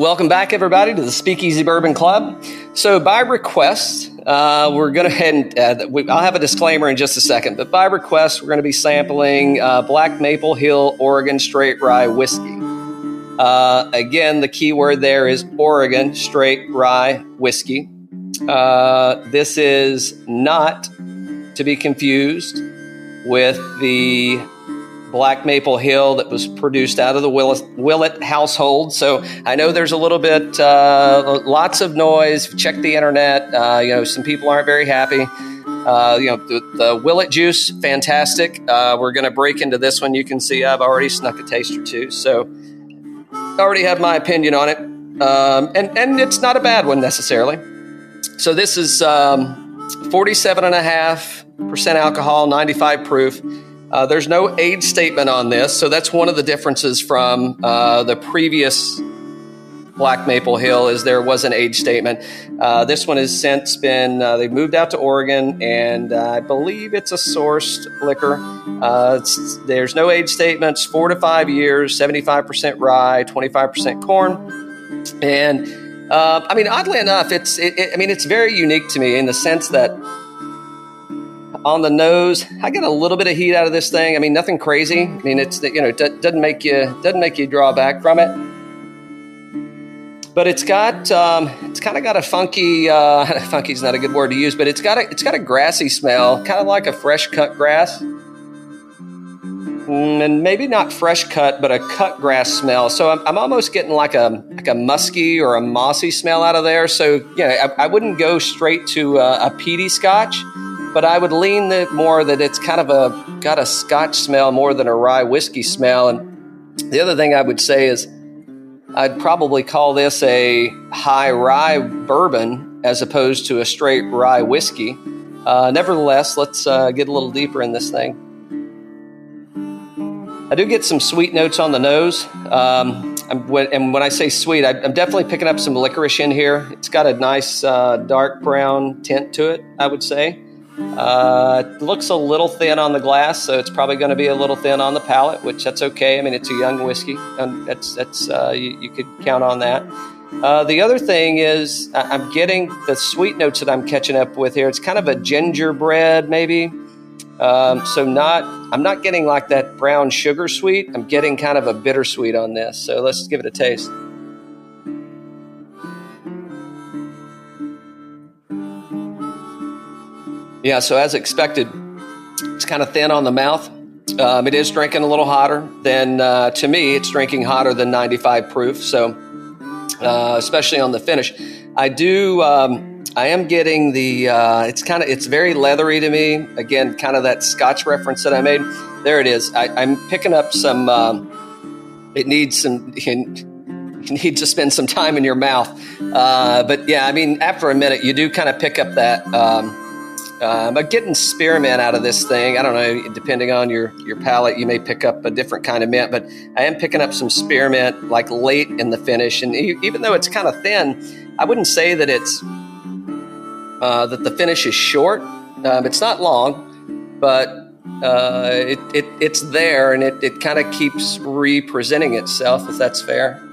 Welcome back, everybody, to the Speakeasy Bourbon Club. So, by request, uh, we're going to head uh, we, I'll have a disclaimer in just a second, but by request, we're going to be sampling uh, Black Maple Hill Oregon Straight Rye Whiskey. Uh, again, the key word there is Oregon Straight Rye Whiskey. Uh, this is not to be confused with the Black Maple Hill that was produced out of the Willett household. So I know there's a little bit, uh, lots of noise. Check the internet. Uh, you know, some people aren't very happy. Uh, you know, the, the, Willett juice, fantastic. Uh, we're going to break into this one. You can see I've already snuck a taste or two. So I already have my opinion on it. Um, and, and it's not a bad one necessarily. So this is um, 47.5% alcohol, 95 proof. Uh, there's no age statement on this, so that's one of the differences from uh, the previous Black Maple Hill is there was an age statement. Uh, this one has since been uh, they've moved out to Oregon, and uh, I believe it's a sourced liquor. Uh, there's no age statements. Four to five years, 75% rye, 25% corn, and I mean, oddly enough, it's it, it, I mean it's very unique to me in the sense that on the nose. I get a little bit of heat out of this thing. I mean, nothing crazy. I mean, it's you know, it doesn't make you doesn't make you draw back from it. But it's got um, it's kind of got a funky uh, funky's not a good word to use, but it's got a it's got a grassy smell, kind of like a fresh cut grass. Mm, and maybe not fresh cut, but a cut grass smell. So I'm, I'm almost getting like a like a musky or a mossy smell out of there. So yeah, I, I wouldn't go straight to a, a peaty Scotch but I would lean the more that it's kind of a got a Scotch smell more than a rye whiskey smell. And the other thing I would say is I'd probably call this a high rye bourbon as opposed to a straight rye whiskey. Uh, nevertheless, let's uh, get a little deeper in this thing. I do get some sweet notes on the nose. Um, and when I say sweet, I, am definitely picking up some licorice in here. It's got a nice uh, dark brown tint to it, I would say. Uh, looks a little thin on the glass, so it's probably going to be a little thin on the palate, which that's okay. I mean, it's a young whiskey, and that's that's uh, you, you, could count on that. Uh, the other thing is, I'm getting the sweet notes that I'm catching up with here. It's kind of a gingerbread, maybe. Um, so not, I'm not getting like that brown sugar sweet. I'm getting kind of a bittersweet on this. So let's give it a taste. Yeah, so as expected, it's kind of thin on the mouth. Um, it is drinking a little hotter than, uh, to me, it's drinking hotter than 95 proof. So, uh, especially on the finish, I do, um, I am getting the, uh, it's kind of, it's very leathery to me. Again, kind of that Scotch reference that I made. There it is. I, am picking up some, um, it needs some, you need to spend some time in your mouth. Uh, but yeah, I mean, after a minute, you do kind of pick up that, um, uh, but getting spearmint out of this thing, I don't know, depending on your, your palate, you may pick up a different kind of mint, but I am picking up some spearmint like late in the finish. And even though it's kind of thin, I wouldn't say that it's uh, that the finish is short. Um, it's not long, but uh, it, it, it's there and it, it kind of keeps representing itself, if that's fair.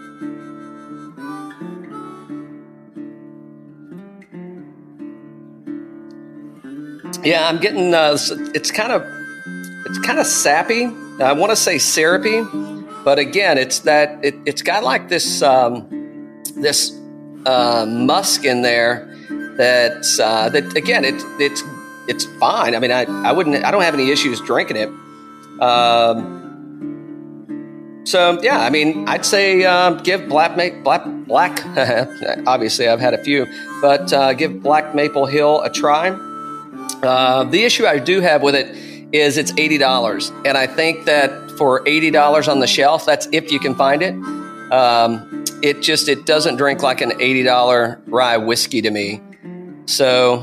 Yeah, I'm getting. Uh, it's kind of, it's kind of sappy. I want to say syrupy, but again, it's that it, has got like this um, this uh, musk in there. That's uh, that again. It, it's it's fine. I mean, I, I wouldn't. I don't have any issues drinking it. Um, so yeah, I mean, I'd say uh, give black black black. obviously, I've had a few, but uh, give Black Maple Hill a try. Uh, the issue I do have with it is it's eighty dollars, and I think that for eighty dollars on the shelf, that's if you can find it. Um, it just it doesn't drink like an eighty dollar rye whiskey to me. So,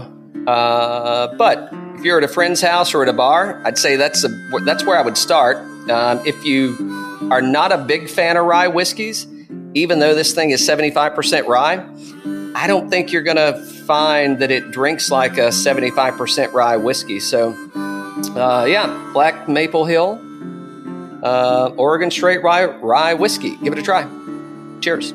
uh, but if you're at a friend's house or at a bar, I'd say that's a, that's where I would start. Um, if you are not a big fan of rye whiskeys, even though this thing is 75% rye, I don't think you're going to find that it drinks like a 75% rye whiskey. So, uh, yeah, Black Maple Hill, uh, Oregon Straight Rye, rye Whiskey. Give it a try. Cheers.